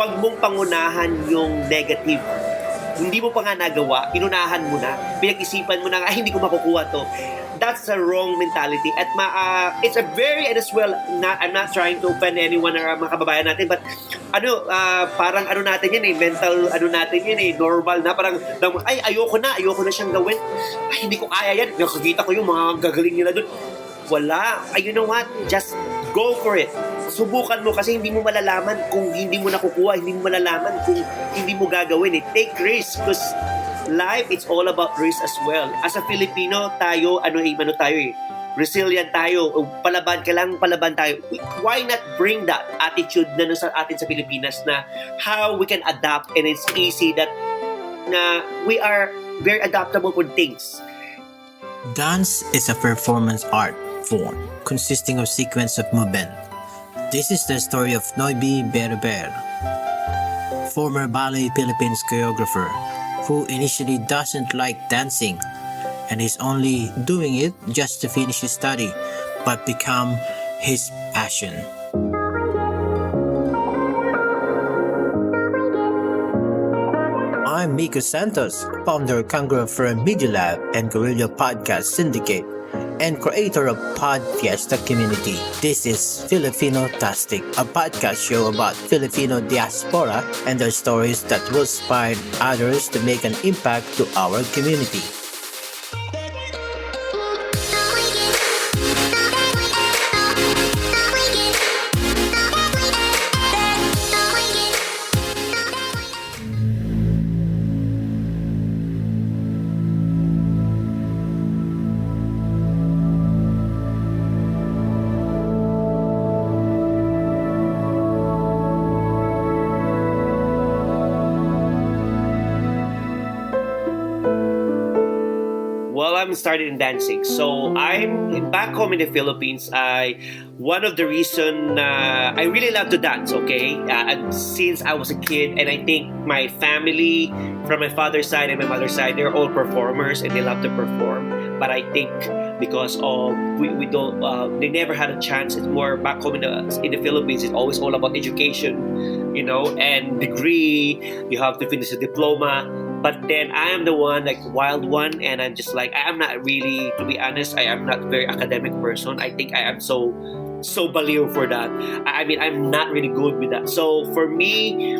huwag mong pangunahan yung negative. Hindi mo pa nga nagawa, inunahan mo na, pinag-isipan mo na, ay hindi ko makukuha to. That's a wrong mentality. At ma, uh, it's a very, and as well, not, I'm not trying to offend anyone or mga kababayan natin, but ano, uh, parang ano natin yan eh, mental, ano natin yan eh, normal na, parang, ay, ayoko na, ayoko na siyang gawin. Ay, hindi ko kaya yan. Nakakita ko yung mga gagaling nila doon. Wala. Ay, you know what? Just go for it subukan mo kasi hindi mo malalaman kung hindi mo nakukuha, hindi mo malalaman kung hindi mo gagawin eh. Take risk because life it's all about risk as well. As a Filipino, tayo ano eh, ano tayo eh, resilient tayo, palaban ka lang, palaban tayo. Why not bring that attitude na sa atin sa Pilipinas na how we can adapt and it's easy that na we are very adaptable for things. Dance is a performance art form consisting of sequence of movement This is the story of Noibi Berber, former Ballet Philippines choreographer who initially doesn't like dancing and is only doing it just to finish his study but become his passion. I'm Miko Santos, founder of Kangaroo Fern Media Lab and Guerrilla Podcast Syndicate and creator of Podfiesta Community. This is Filipino Tastic, a podcast show about Filipino diaspora and their stories that will inspire others to make an impact to our community. Dancing. So I'm back home in the Philippines. I one of the reason uh, I really love to dance. Okay, uh, since I was a kid, and I think my family from my father's side and my mother's side, they're all performers and they love to perform. But I think because of we, we don't uh, they never had a chance. It's more back home in the in the Philippines. It's always all about education, you know, and degree. You have to finish a diploma but then I am the one like wild one and I'm just like I am not really to be honest I am not very academic person. I think I am so so baliw for that. I mean I'm not really good with that. So for me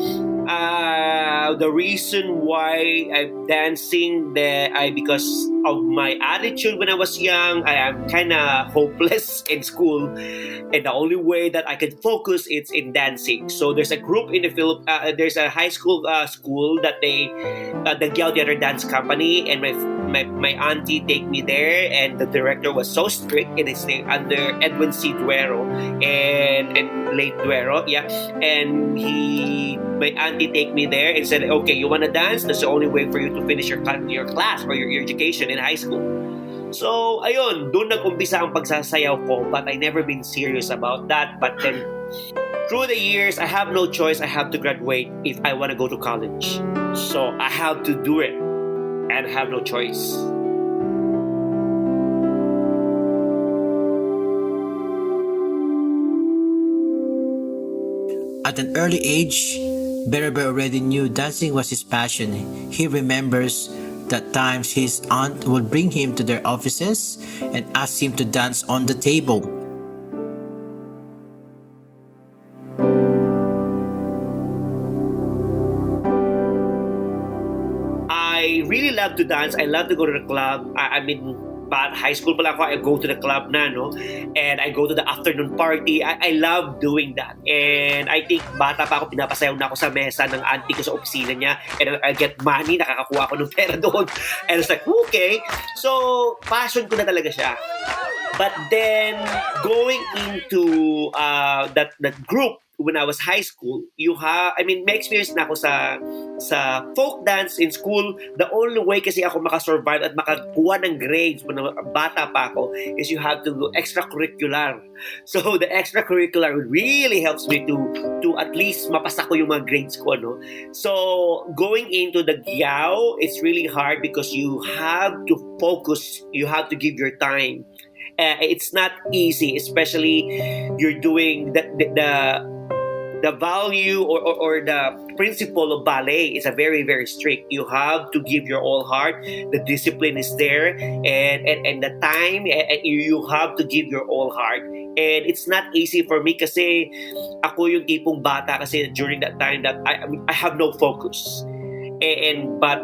uh, the reason why I'm dancing there I because of my attitude when I was young I am kind of hopeless in school. And the only way that I can focus is in dancing. So there's a group in the Philip uh, there's a high school uh, school that they uh, the Giao Theater Dance Company and my my, my auntie take me there and the director was so strict and it's under Edwin C. Duero and and late Duero yeah. And he my auntie take me there and said okay you want to dance? That's the only way for you to finish your, your class or your, your education in high school. So ayun doon nag-umpisa ang pagsasayaw ko but I never been serious about that. But then through the years I have no choice. I have to graduate if I want to go to college. So I have to do it and have no choice. At an early age, Bereber already knew dancing was his passion. He remembers that times his aunt would bring him to their offices and ask him to dance on the table. I really love to dance. I love to go to the club. I, I mean, but high school pa lang ako, I go to the club na, no? And I go to the afternoon party. I, I love doing that. And I think bata pa ako, pinapasayaw na ako sa mesa ng auntie ko sa opisina niya. And I get money, nakakakuha ako ng pera doon. And it's like, okay. So, passion ko na talaga siya. But then, going into uh, that that group when I was high school, you have, I mean, may experience na ako sa, sa folk dance in school. The only way kasi ako makasurvive at makakuha ng grades when bata pa ako is you have to do extracurricular. So the extracurricular really helps me to to at least mapasa ko yung mga grades ko, no? So going into the Gyao, it's really hard because you have to focus, you have to give your time. Uh, it's not easy, especially you're doing the, the, the the value or, or, or, the principle of ballet is a very very strict. You have to give your all heart. The discipline is there and and, and the time and you have to give your all heart. And it's not easy for me kasi ako yung tipong bata kasi during that time that I, I have no focus. And, and but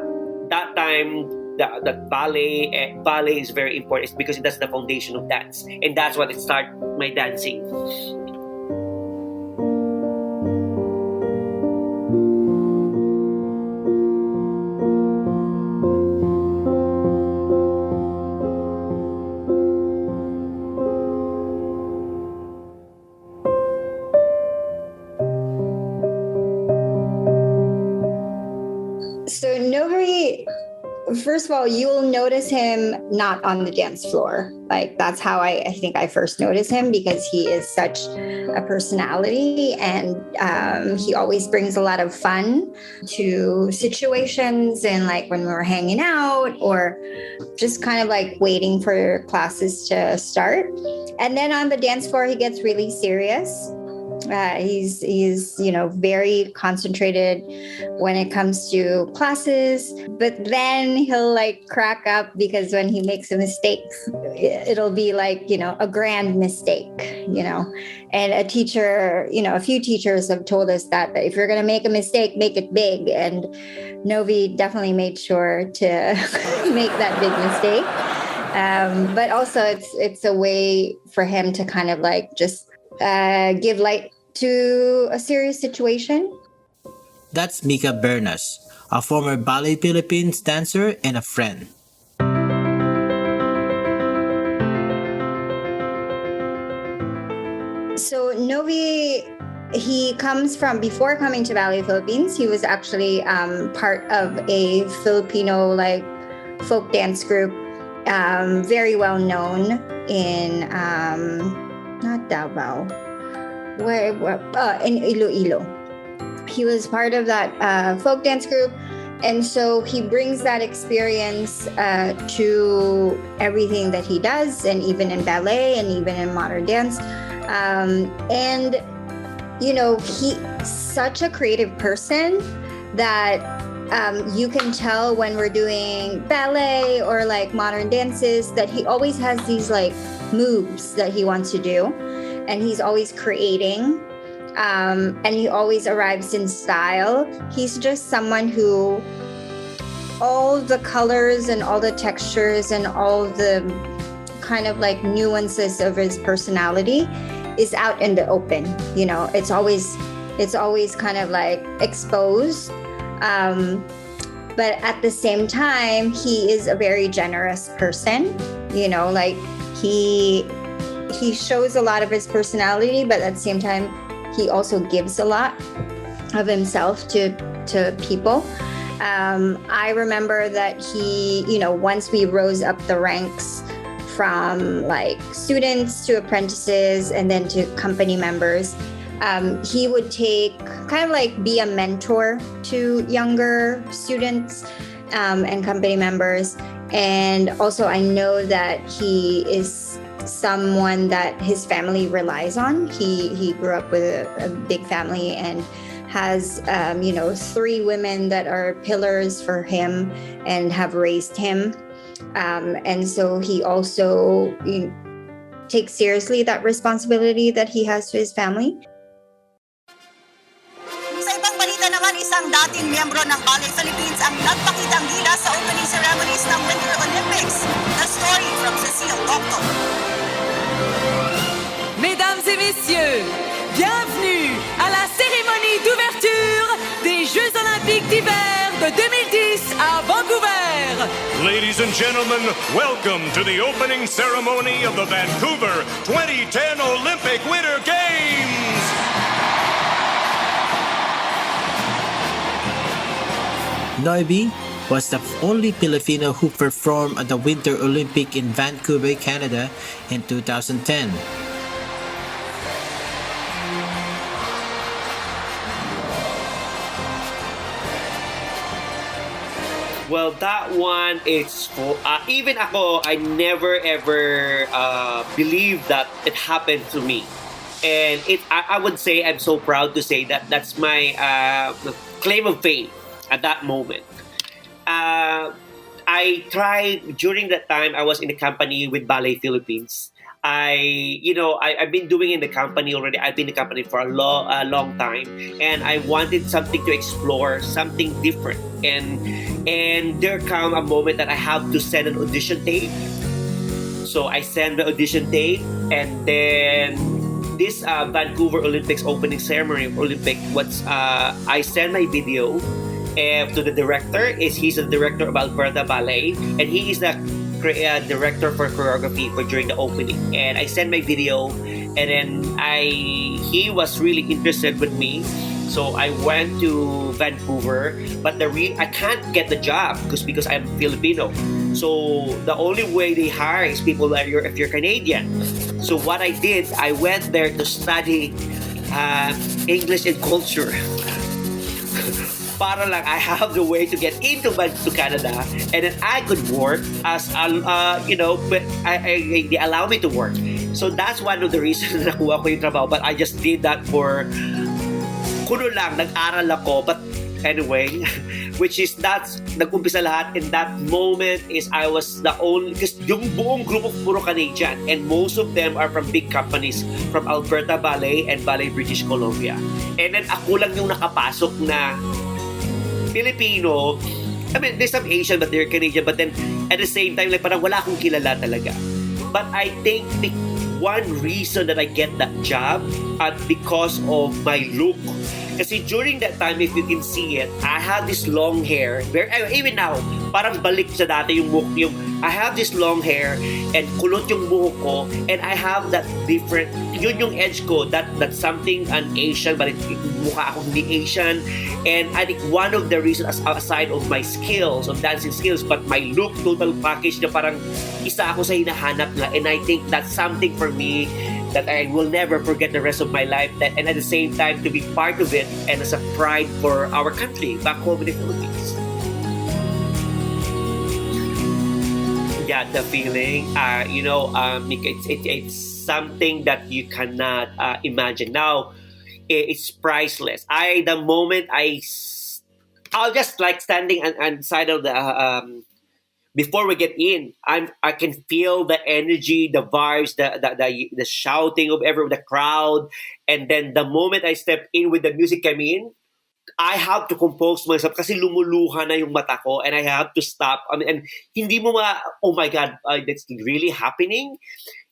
that time that, that ballet eh, ballet is very important. Because that's the foundation of dance. And that's what it start my dancing first of all, you will notice him not on the dance floor. Like that's how I, I think I first noticed him because he is such a personality and um, he always brings a lot of fun to situations and like when we were hanging out or just kind of like waiting for classes to start. And then on the dance floor, he gets really serious uh, he's he's you know very concentrated when it comes to classes, but then he'll like crack up because when he makes a mistake, it'll be like you know a grand mistake, you know. And a teacher, you know, a few teachers have told us that, that if you're going to make a mistake, make it big. And Novy definitely made sure to make that big mistake. Um, but also, it's it's a way for him to kind of like just uh, give light to a serious situation. That's Mika Bernas, a former Ballet Philippines dancer and a friend. So Novy, he comes from before coming to Ballet Philippines. He was actually um, part of a Filipino like folk dance group, um, very well known in um, not Davao, where, where uh, in Iloilo. He was part of that uh, folk dance group. And so he brings that experience uh, to everything that he does, and even in ballet and even in modern dance. Um, and, you know, he's such a creative person that um, you can tell when we're doing ballet or like modern dances that he always has these like moves that he wants to do and he's always creating um, and he always arrives in style. He's just someone who all the colors and all the textures and all the kind of like nuances of his personality is out in the open you know? It's always it's always kind of like exposed um, but at the same time he is a very generous person you know like he he shows a lot of his personality, but at the same time, he also gives a lot of himself to to people. Um, I remember that he, you know, once we rose up the ranks from like students to apprentices and then to company members, um, he would take kind of like be a mentor to younger students um, and company members. And also, I know that he is someone that his family relies on. He he grew up with a, a big family and has um, you know three women that are pillars for him and have raised him. Um, and so he also you takes seriously that responsibility that he has to his family. Isang dating miyembro ng Ballet Philippines ang nagpakitang gila sa opening ceremonies ng Winter Olympics. The story from Cecile Doctor. Mesdames et messieurs, bienvenue à la cérémonie d'ouverture des Jeux olympiques d'hiver de 2010 à Vancouver. Ladies and gentlemen, welcome to the opening ceremony of the Vancouver 2010 Olympic Winter Games. Novy was the only Filipino who performed at the Winter Olympic in Vancouver, Canada in 2010. Well, that one is for uh, even ako. I never ever uh, believed that it happened to me, and it. I, I would say I'm so proud to say that that's my uh, claim of fame at that moment. Uh, I tried during that time. I was in a company with Ballet Philippines. I, you know, I, I've been doing in the company already. I've been in the company for a long, a long time, and I wanted something to explore, something different. And and there come a moment that I have to send an audition tape. So I send the audition tape, and then this uh, Vancouver Olympics opening ceremony Olympic. What's uh, I send my video uh, to the director. Is he's the director of Alberta Ballet, and he is the uh, director for choreography for during the opening. And I sent my video and then I he was really interested with me. So I went to Vancouver but the re- I can't get the job because because I'm Filipino. So the only way they hire is people that you're if you're Canadian. So what I did I went there to study uh, English and culture para lang I have the way to get into to Canada and then I could work as uh, you know but I, I, they allow me to work. So that's one of the reasons na nakuha ko yung trabaho but I just did that for kuno lang nag-aral ako but anyway which is that's nag-umpisa lahat in that moment is I was the only because yung buong group of puro Canadian and most of them are from big companies from Alberta Ballet and Ballet British Columbia. And then ako lang yung nakapasok na Filipino, I mean, there's some Asian but they're Canadian, but then at the same time, like parang wala akong kilala talaga. But I think the one reason that I get that job at because of my look. Kasi during that time, if you can see it, I have this long hair. Very, even now, parang balik sa dati yung mukha, yung I have this long hair and kulot yung buhok ko and I have that different, yun yung edge ko, that that's something an Asian but it, mukha ako hindi Asian and I think one of the reasons aside of my skills, of dancing skills, but my look, total package na parang isa ako sa hinahanap na and I think that's something for me that I will never forget the rest of my life that, and at the same time to be part of it and as a pride for our country back home in the Philippines. yeah, the feeling, uh, you know, um, it's, it, it's something that you cannot uh, imagine. Now, it's priceless. I, the moment I, I'll just like standing on, on side of the, uh, um, before we get in, I'm, I can feel the energy, the vibes, the, the, the, the shouting of everyone, the crowd. And then the moment I step in with the music came in, I have to compose myself kasi lumuluha na yung mata ko and I have to stop. I mean, and hindi mo ma, oh my God, uh, that's really happening?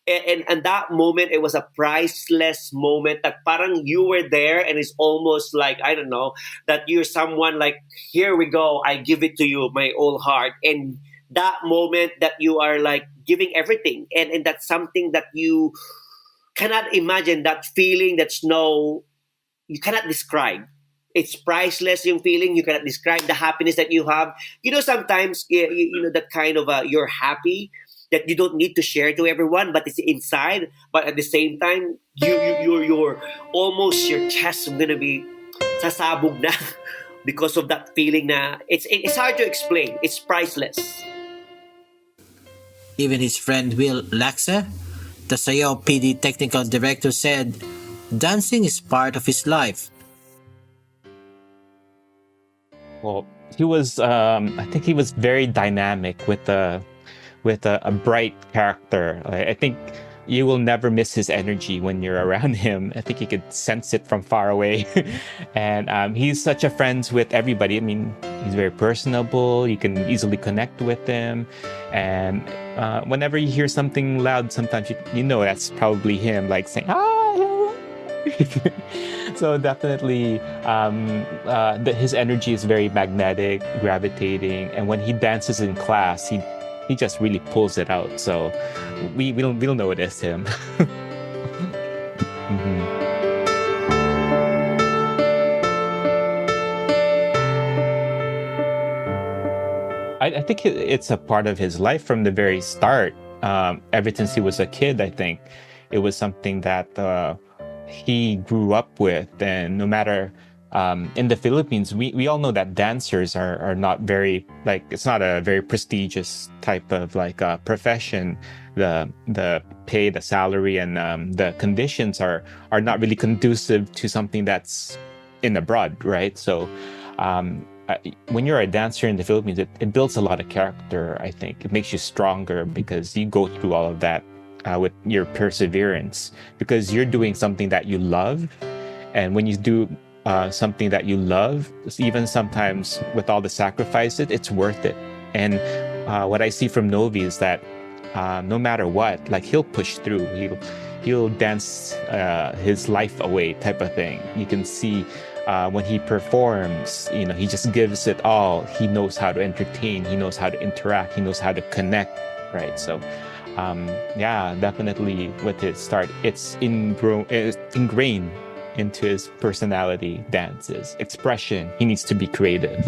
And, and, and that moment, it was a priceless moment that parang you were there and it's almost like, I don't know, that you're someone like, here we go, I give it to you, my whole heart. And that moment that you are like giving everything. And, and that's something that you cannot imagine, that feeling that's no, you cannot describe it's priceless yung feeling you cannot describe the happiness that you have you know sometimes you, you know that kind of uh, you're happy that you don't need to share to everyone but it's inside but at the same time you, you you're, you're almost your chest is gonna be sasabog na because of that feeling na it's it's hard to explain it's priceless even his friend Will Laxa the Sayo PD technical director said dancing is part of his life well, he was. Um, I think he was very dynamic with a with a, a bright character. I think you will never miss his energy when you're around him. I think you could sense it from far away. and um, he's such a friend with everybody. I mean, he's very personable. You can easily connect with him. And uh, whenever you hear something loud, sometimes you, you know that's probably him, like saying, ah, so definitely um, uh, the, his energy is very magnetic gravitating and when he dances in class he he just really pulls it out so we we don't we don't notice him Mhm. I, I think it- it's a part of his life from the very start. Um, ever since he was a kid, I think it was something that uh, he grew up with. And no matter um, in the Philippines, we, we all know that dancers are, are not very like it's not a very prestigious type of like uh, profession. The the pay, the salary, and um, the conditions are are not really conducive to something that's in abroad, right? So um, when you're a dancer in the Philippines, it, it builds a lot of character. I think it makes you stronger because you go through all of that uh, with your perseverance because you're doing something that you love, and when you do uh, something that you love, even sometimes with all the sacrifice, it, it's worth it. And uh, what I see from Novy is that uh, no matter what, like he'll push through. He'll he'll dance uh, his life away, type of thing. You can see uh, when he performs, you know, he just gives it all. He knows how to entertain. He knows how to interact. He knows how to connect, right? So, um, yeah, definitely with his start, it's ingro- it's ingrained into his personality, dances, expression. He needs to be creative.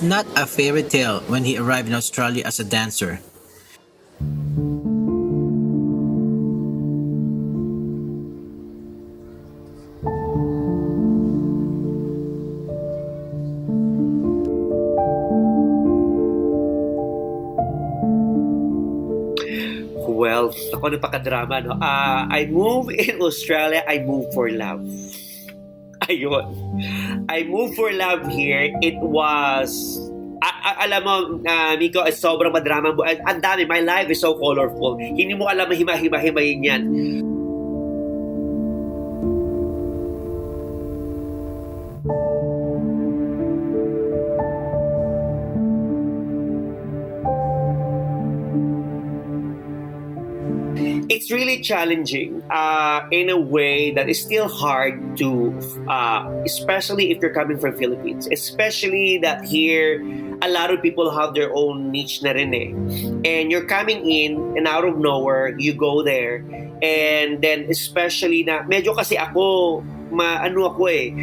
Not a fairy tale when he arrived in Australia as a dancer. Well, ako napaka-drama, no? Ah, I move in Australia, I move for love. Ayun. I moved for love here. It was... A- alam mo, ah, Miko, sobrang madrama. ang dami. My life is so colorful. Hindi mo alam mahima-hima-himayin yan. Challenging uh, in a way that is still hard to, uh, especially if you're coming from Philippines. Especially that here, a lot of people have their own niche na rin eh. And you're coming in and out of nowhere, you go there. And then especially na, medyo kasi ako, ma, ano ako eh,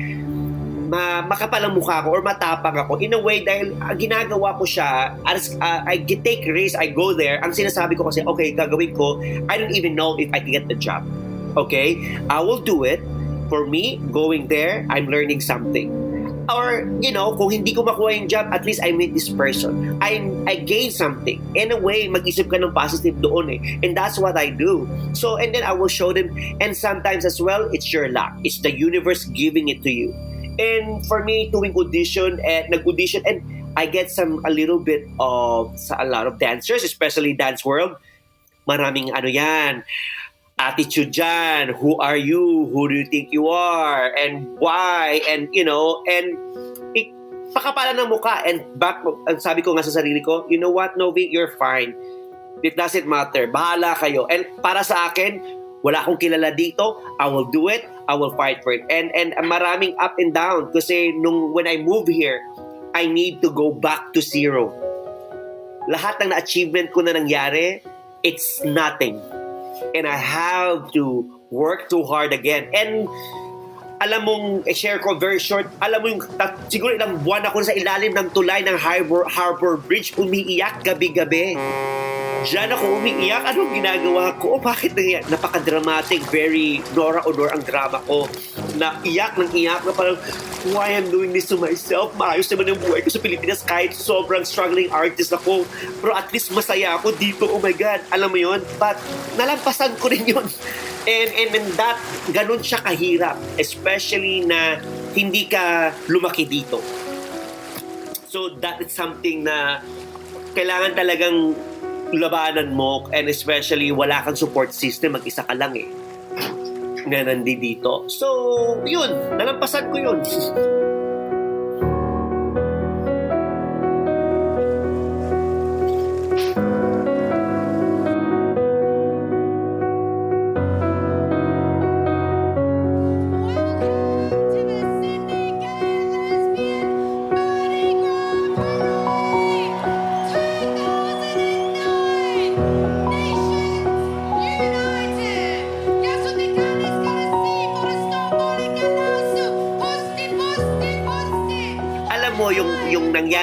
ma makapal ang mukha ko or matapang ako. In a way dahil ah, ginagawa ko siya as ah, I take risk I go there. Ang sinasabi ko kasi okay gagawin ko I don't even know if I can get the job. Okay? I will do it. For me going there I'm learning something. Or you know kung hindi ko makuha yung job at least I meet this person. I I gain something. In a way mag-isip ka ng positive doon eh. And that's what I do. So and then I will show them and sometimes as well it's your luck. It's the universe giving it to you and for me doing audition and nag-audition and I get some a little bit of sa a lot of dancers especially dance world. Maraming ano yan attitude dyan. Who are you? Who do you think you are? And why? And you know and ik, pakapala ng muka and back ang sabi ko nga sa sarili ko you know what Novi? You're fine. It doesn't matter. Bahala kayo. And para sa akin wala akong kilala dito. I will do it I will fight for it and and maraming up and down kasi nung when I move here I need to go back to zero lahat ng na-achievement ko na nangyari it's nothing and I have to work too hard again. And alam mong, i-share ko very short, alam mo yung, siguro ilang buwan ako sa ilalim ng tulay ng Harbor, Harbor Bridge, umiiyak gabi-gabi. Diyan ako umiiyak. Anong ginagawa ko? Bakit nangyayari? Napaka-dramatic. Very Nora Honor ang drama ko. Na iyak ng iyak na parang, why I'm doing this to myself? Maayos naman ang buhay ko sa Pilipinas kahit sobrang struggling artist ako. Pero at least masaya ako dito. Oh my God. Alam mo yon But nalampasan ko rin yun. And, and, and that, ganun siya kahirap. Especially na hindi ka lumaki dito. So that is something na kailangan talagang labanan mo and especially wala kang support system, mag-isa ka lang eh na nandito. So, yun, nalampasan ko yun.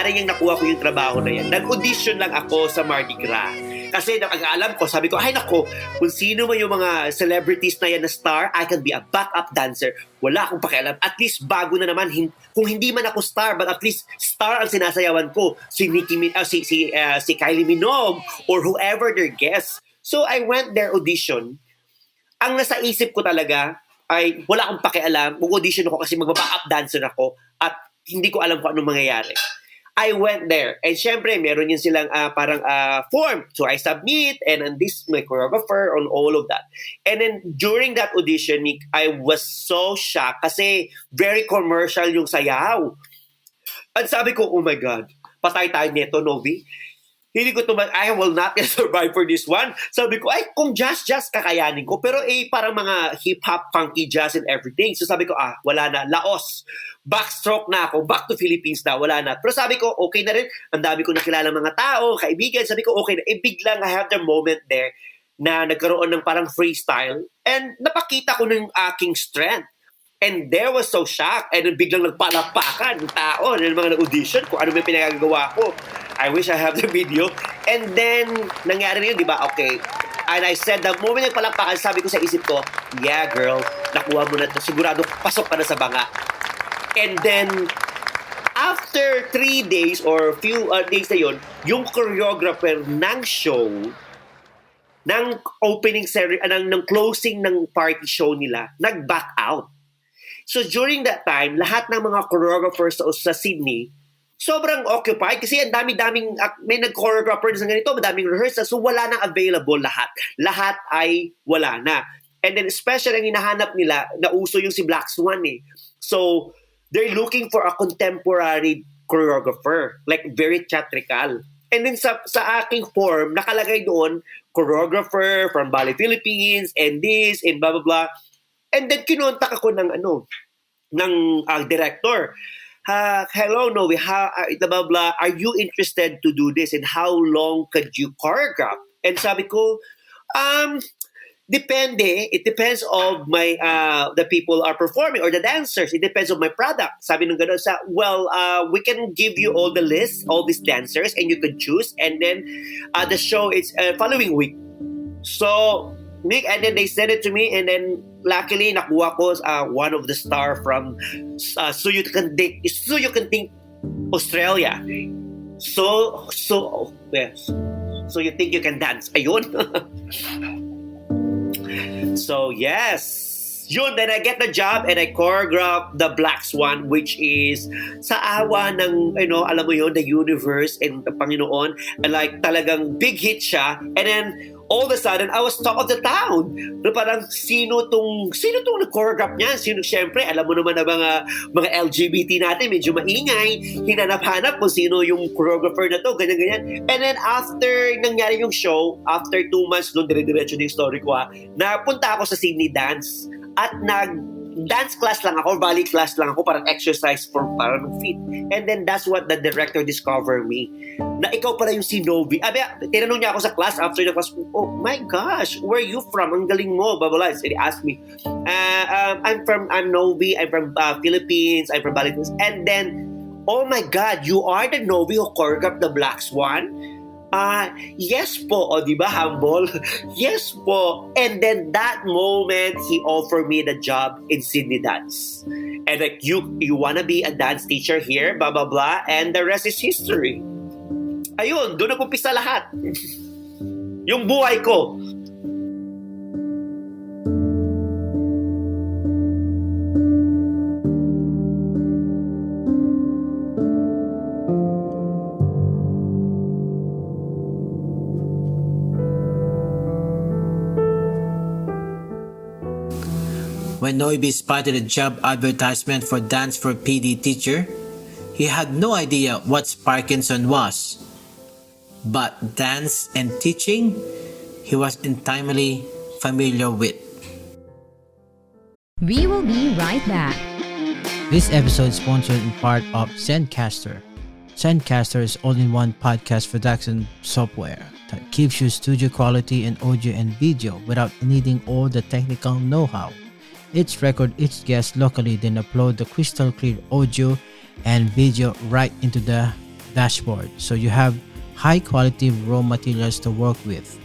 nangyari yung nakuha ko yung trabaho na yan, nag-audition lang ako sa Mardi Gras. Kasi ang alam ko, sabi ko, ay nako, kung sino man yung mga celebrities na yan na star, I can be a backup dancer. Wala akong pakialam. At least bago na naman, hin- kung hindi man ako star, but at least star ang sinasayawan ko. Si Nicki Min- ah, si, si, ah, si Kylie Minogue or whoever their guest. So I went there audition. Ang nasa isip ko talaga ay wala akong pakialam. Mag-audition ako kasi magba-backup dancer ako at hindi ko alam kung anong mangyayari. I went there. And syempre, meron yun silang ah, parang ah, form. So I submit and then this, my choreographer on all of that. And then during that audition, Nick, I was so shocked kasi very commercial yung sayaw. At sabi ko, oh my God, patay tayo nito, Novi. Hindi ko to, I will not survive for this one. Sabi ko, ay, kung jazz-jazz kakayanin ko. Pero eh, parang mga hip-hop, funky jazz and everything. So sabi ko, ah, wala na. Laos. Backstroke na ako. Back to Philippines na. Wala na. Pero sabi ko, okay na rin. Ang dami ko nakilala mga tao, kaibigan. Sabi ko, okay na. Eh, biglang I have the moment there na nagkaroon ng parang freestyle and napakita ko ng aking strength. And there was so shocked. And biglang nagpalapakan ng tao ng mga nag-audition kung ano may pinagagawa ko. I wish I have the video. And then, nangyari na yun, di ba? Okay. And I said, the moment nagpalakpakan, sabi ko sa isip ko, yeah, girl, nakuha mo na to. Sigurado, pasok ka na sa banga. And then, after three days or few uh, days na yun, yung choreographer ng show, ng opening ceremony, uh, ng, ng closing ng party show nila, nag-back out. So during that time, lahat ng mga choreographers sa, sa Sydney, sobrang occupied kasi ang dami-daming, uh, may nag-choreographer na ganito, madaming rehearsal, so wala nang available lahat. Lahat ay wala na. And then especially ang hinahanap nila, na uso yung si Black Swan eh. So, they're looking for a contemporary choreographer, like very theatrical. And then sa, sa aking form, nakalagay doon, choreographer from Bali, Philippines, and this, and blah, blah, blah. And then kinontak ako ng ano, ng uh, director. Uh, hello, Noe, how, uh, blah, blah, are you interested to do this? And how long could you choreograph? And sabi ko, um, depende. It depends of my, uh, the people are performing or the dancers. It depends on my product. Sabi nung gano'n sa, well, uh, we can give you all the list, all these dancers, and you can choose. And then uh, the show is uh, following week. So, Nick, and then they sent it to me, and then luckily nakuha ko uh, one of the star from uh, so you can think so you can think Australia. So so yes. So you think you can dance? Ayun. so yes. Yun, then I get the job and I choreograph the Black Swan which is sa awa ng, you know, alam mo yun, the universe and the Panginoon. And like talagang big hit siya. And then all of a sudden, I was top of the town. Na parang, sino tong, sino tong nag-choreograph niya? Sino, syempre, alam mo naman na mga, mga LGBT natin, medyo maingay. Hinanap-hanap kung sino yung choreographer na to, ganyan-ganyan. And then, after nangyari yung show, after two months, doon, dire-diretso na yung story ko ha, napunta ako sa Sydney Dance at nag dance class lang ako, ballet class lang ako, parang exercise for parang fit. And then that's what the director discovered me. Na ikaw pala yung si Novi. Abi, tinanong niya ako sa class after the class, oh my gosh, where are you from? Ang galing mo, blah. So he asked me, uh, um, I'm from, I'm Novi, I'm from uh, Philippines, I'm from ballet class. And then, oh my God, you are the Novi who choreographed the Black Swan? Ah, yes po. O, di ba, humble? yes po. And then that moment, he offered me the job in Sydney Dance. And like, you, you wanna be a dance teacher here, blah, blah, blah. And the rest is history. Ayun, doon nag-umpisa lahat. Yung buhay ko. When Novy spotted a job advertisement for dance for PD teacher, he had no idea what Parkinson was. But dance and teaching, he was intimately familiar with. We will be right back. This episode is sponsored in part of Zencastr. Zencastr is all-in-one podcast production software that gives you studio quality in audio and video without needing all the technical know-how. It's record each guest locally, then upload the crystal clear audio and video right into the dashboard, so you have high quality raw materials to work with.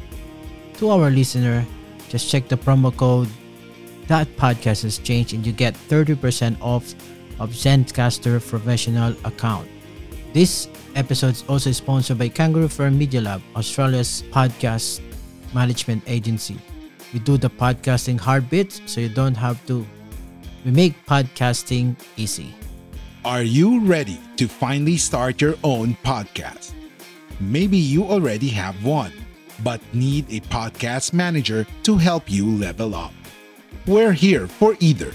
To our listener, just check the promo code that podcast has changed and you get 30% off of Zencastr professional account. This episode is also sponsored by Kangaroo Fern Media Lab, Australia's podcast management agency. We do the podcasting hard bits so you don't have to. We make podcasting easy. Are you ready to finally start your own podcast? Maybe you already have one, but need a podcast manager to help you level up. We're here for either.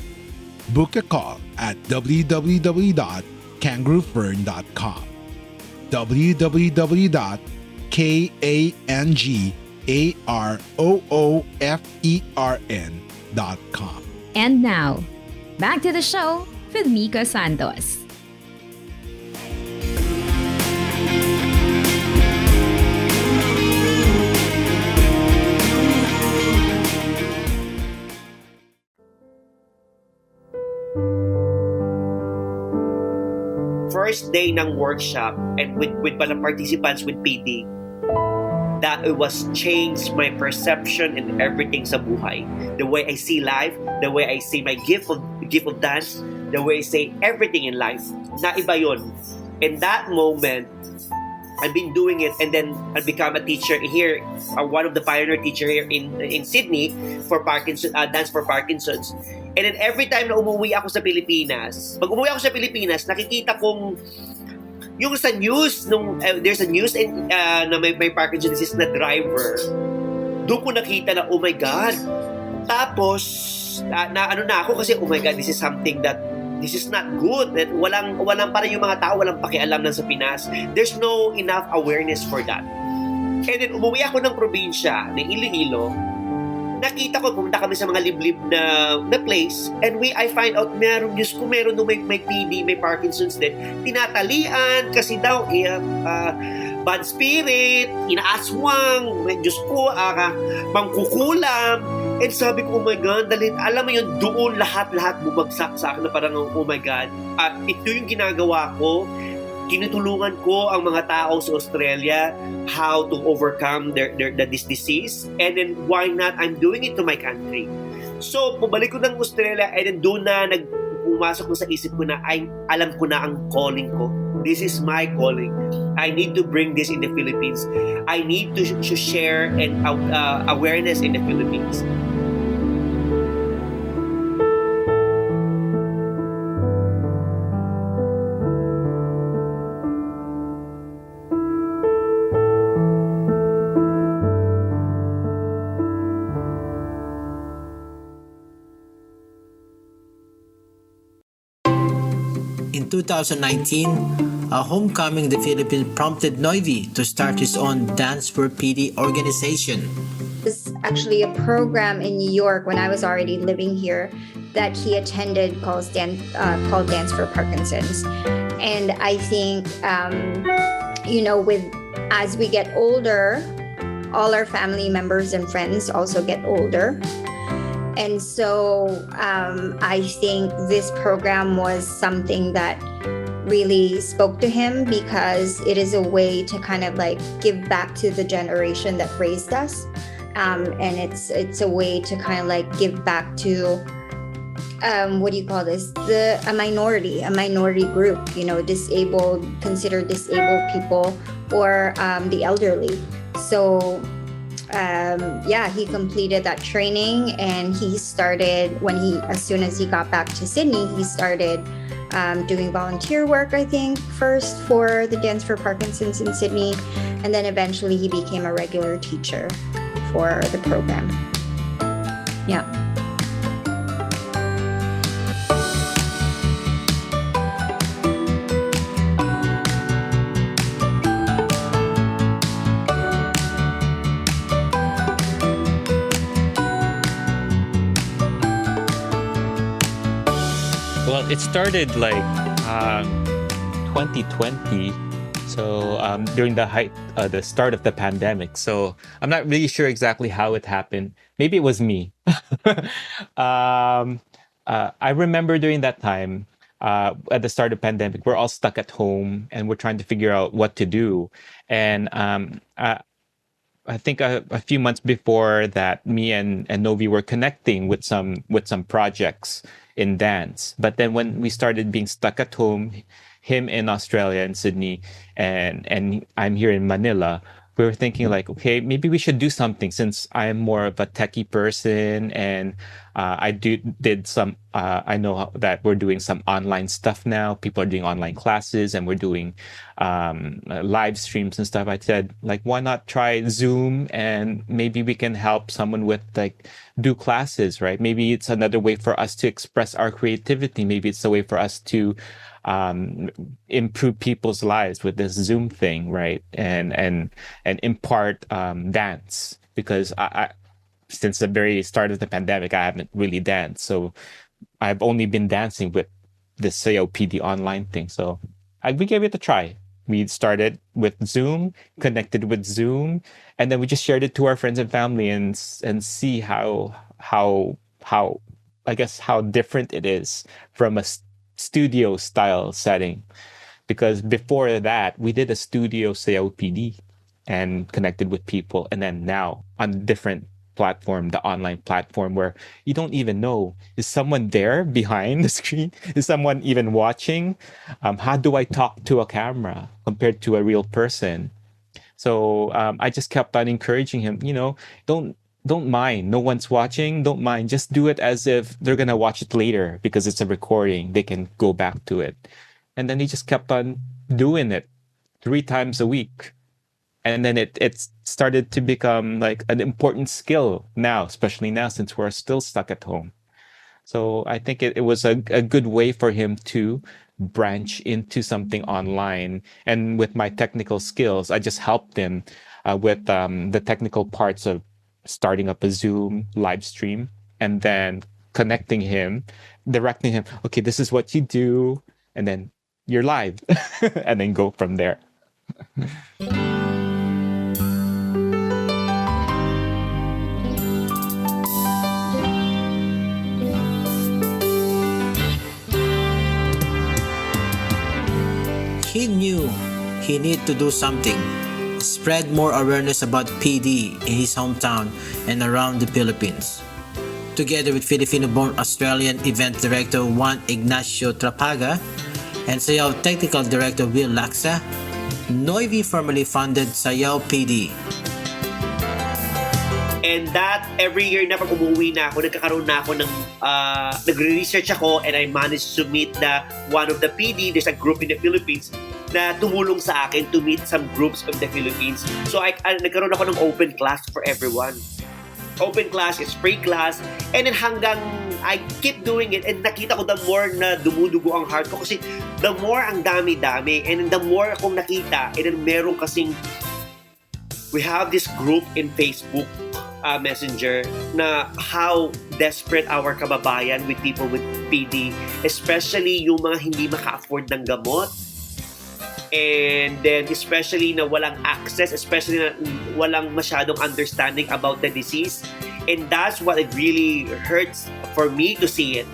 Book a call at www.kangaroofern.com. www.kangaroofern.com. And now, back to the show with Miko Santos. First day ng workshop and with, with pala participants with PD, that it was changed my perception and everything sa buhay. The way I see life, the way I see my gift of gift of dance, the way I say everything in life. Na iba yun. In that moment, I've been doing it and then I become a teacher here, uh, one of the pioneer teacher here in in Sydney for Parkinson uh, dance for Parkinson's. And then every time na umuwi ako sa Pilipinas, pag umuwi ako sa Pilipinas, nakikita kong yung sa news nung uh, there's a news and uh, na may, may Parkinson's disease na driver. Doon ko nakita na oh my god. Tapos na, na ano na ako kasi oh my god, this is something that this is not good. That walang walang para yung mga tao walang pakialam ng sa Pinas. There's no enough awareness for that. And then umuwi ako ng probinsya ng Iloilo. Nakita ko pumunta kami sa mga liblib na na place and we I find out meron Diyos ko meron nung may, may PD, may Parkinson's din. Tinatalian kasi daw eh, uh, bad spirit, inaaswang, may Diyos ko, uh, mangkukulam. And sabi ko, oh my God, dali, alam mo yun, doon lahat-lahat bumagsak sa akin na parang, oh my God. At ito yung ginagawa ko, tinutulungan ko ang mga tao sa Australia how to overcome their, their the, this disease and then why not I'm doing it to my country. So, pabalik ko ng Australia and then doon na nag pumasok na sa isip ko na ay alam ko na ang calling ko. This is my calling. I need to bring this in the Philippines. I need to, to share and uh, awareness in the Philippines. 2019, a homecoming in the Philippines prompted Novy to start his own Dance for PD organization. was actually a program in New York when I was already living here that he attended called Dance, uh, called Dance for Parkinson's. And I think, um, you know, with as we get older, all our family members and friends also get older. And so um, I think this program was something that really spoke to him because it is a way to kind of like give back to the generation that raised us. Um, and it's it's a way to kind of like give back to um, what do you call this? The a minority a minority group you know disabled considered disabled people or um, the elderly. So um, yeah he completed that training and he started when he as soon as he got back to sydney he started um, doing volunteer work i think first for the dance for parkinson's in sydney. And then eventually he became a regular teacher for the program. Yeah It started like um, 2020, so um, during the height, uh, the start of the pandemic. So I'm not really sure exactly how it happened. Maybe it was me. um, uh, I remember during that time, uh, at the start of pandemic, we're all stuck at home and we're trying to figure out what to do. And um, I, I think a, a, few months before that, me and, and Novy were connecting with some with some projects in dance. But then when we started being stuck at home, him in Australia and Sydney, and and I'm here in Manila, we were thinking like, okay, maybe we should do something since I am more of a techie person and uh, I do did some. Uh, I know that we're doing some online stuff now. People are doing online classes and we're doing um, live streams and stuff. I said like, why not try Zoom and maybe we can help someone with like do classes, right? Maybe it's another way for us to express our creativity. Maybe it's a way for us to um, improve people's lives with this Zoom thing, right? And and and impart um, dance because I, since the very start of the pandemic, I haven't really danced, so I've only been dancing with the COPD online thing. So I, we gave it a try. We started with Zoom, connected with Zoom, and then we just shared it to our friends and family and and see how how how I guess how different it is from a studio style setting because before that we did a studio COPD and connected with people and then now on different platform the online platform where you don't even know is someone there behind the screen is someone even watching um, how do i talk to a camera compared to a real person so um, i just kept on encouraging him you know don't don't mind. No one's watching. Don't mind. Just do it as if they're gonna watch it later because it's a recording. They can go back to it. And then he just kept on doing it three times a week. And then it it started to become like an important skill now, especially now since we're still stuck at home. So I think it, it was a, a good way for him to branch into something online. And with my technical skills, I just helped him uh, with um, the technical parts of starting up a Zoom live stream and then connecting him, directing him, okay, this is what you do, and then you're live, and then go from there. knew he needed to do something spread more awareness about PD in his hometown and around the Philippines. Together with Filipino-born Australian event director Juan Ignacio Trapaga and Sayaw technical director Will Laksa, Novy formally funded Sayaw PD. And that, every year na pag umuwi na ako, nagkakaroon na ako ng, uh, nagre-research ako and I managed to meet the, one of the PD, there's a group in the Philippines na tumulong sa akin to meet some groups of the Philippines. So I, I nagkaroon ako ng open class for everyone. Open class is free class and then hanggang I keep doing it and nakita ko the more na dumudugo ang heart ko kasi the more ang dami-dami and the more akong nakita and then meron kasing we have this group in Facebook uh, Messenger na how desperate our kababayan with people with PD, especially yung mga hindi maka-afford ng gamot and then especially na walang access, especially na walang masyadong understanding about the disease. And that's what it really hurts for me to see it.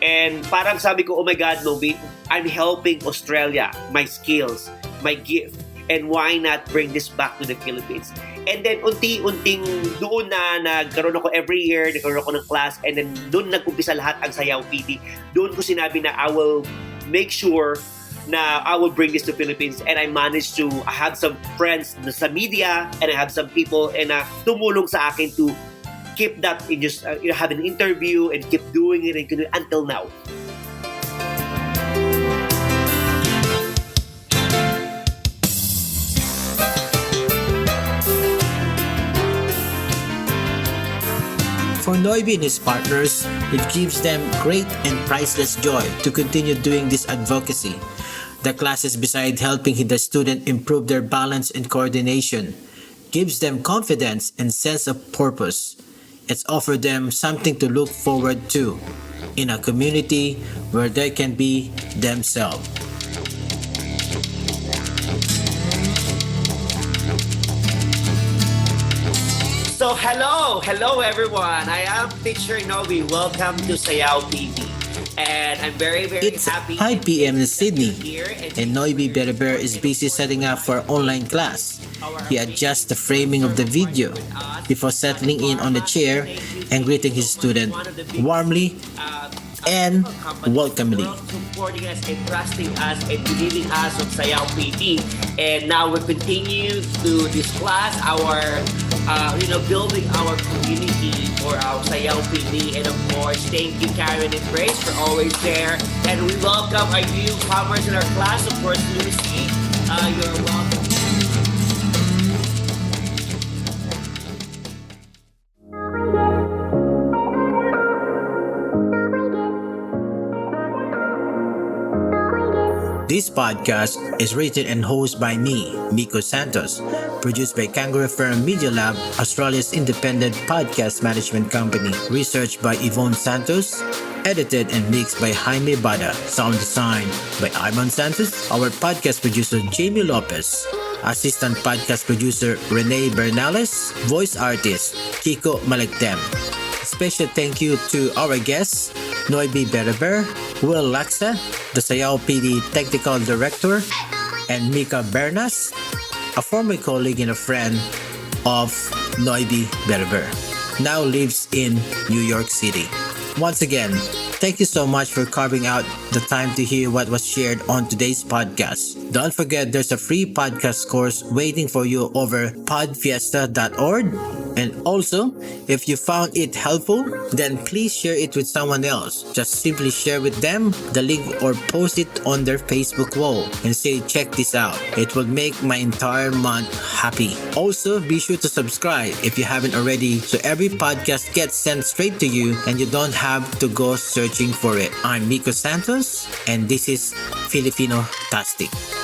And parang sabi ko, oh my God, Nobi, I'm helping Australia, my skills, my gift. And why not bring this back to the Philippines? And then unti-unting doon na nagkaroon ako every year, nagkaroon ako ng class, and then doon nag-umpisa lahat ang Sayaw PD. Doon ko sinabi na I will make sure na I will bring this to Philippines and I managed to I have some friends na sa media and I have some people and uh, tumulong sa akin to keep that in just uh, have an interview and keep doing it and until now. For Novy and his partners, it gives them great and priceless joy to continue doing this advocacy. The classes, beside helping the student improve their balance and coordination, gives them confidence and sense of purpose. It's offered them something to look forward to in a community where they can be themselves. Hello, hello everyone. I am Teacher Novy. Welcome to Sayaw TV. And I'm very, very It's happy. 5 p.m. in Sydney, and Novy Bereber is busy setting up for online class. He adjusts the framing of the video before settling in on the chair and greeting his student warmly and welcomely. supporting us and trusting us and believing us of Sayaw PD. And now we continue to discuss our, uh, you know, building our community for our Sayaw PD. And of course, thank you, Karen and Grace, for always there. And we welcome our newcomers in our class, of course, Lucy. Uh, you're welcome. This podcast is written and hosted by me, Miko Santos, produced by Kangaroo Fern Media Lab, Australia's independent podcast management company, researched by Yvonne Santos, edited and mixed by Jaime Bada, sound design by Ivan Santos, our podcast producer Jaymie Lopez, assistant podcast producer Renee Bernales, voice artist Kiko Malicdem. Special thank you to our guests, Novy Bereber, Will Laxa, the Sayaw PD Technical Director, and Mika Bernas, a former colleague and a friend of Novy Berber, now lives in New York City. Once again, thank you so much for carving out the time to hear what was shared on today's podcast. Don't forget there's a free podcast course waiting for you over podfiesta.org. And also, if you found it helpful, then please share it with someone else. Just simply share with them the link or post it on their Facebook wall and say, check this out. It will make my entire month happy. Also, be sure to subscribe if you haven't already so every podcast gets sent straight to you and you don't have to go searching for it. I'm Miko Santos and this is Filipino Tastic.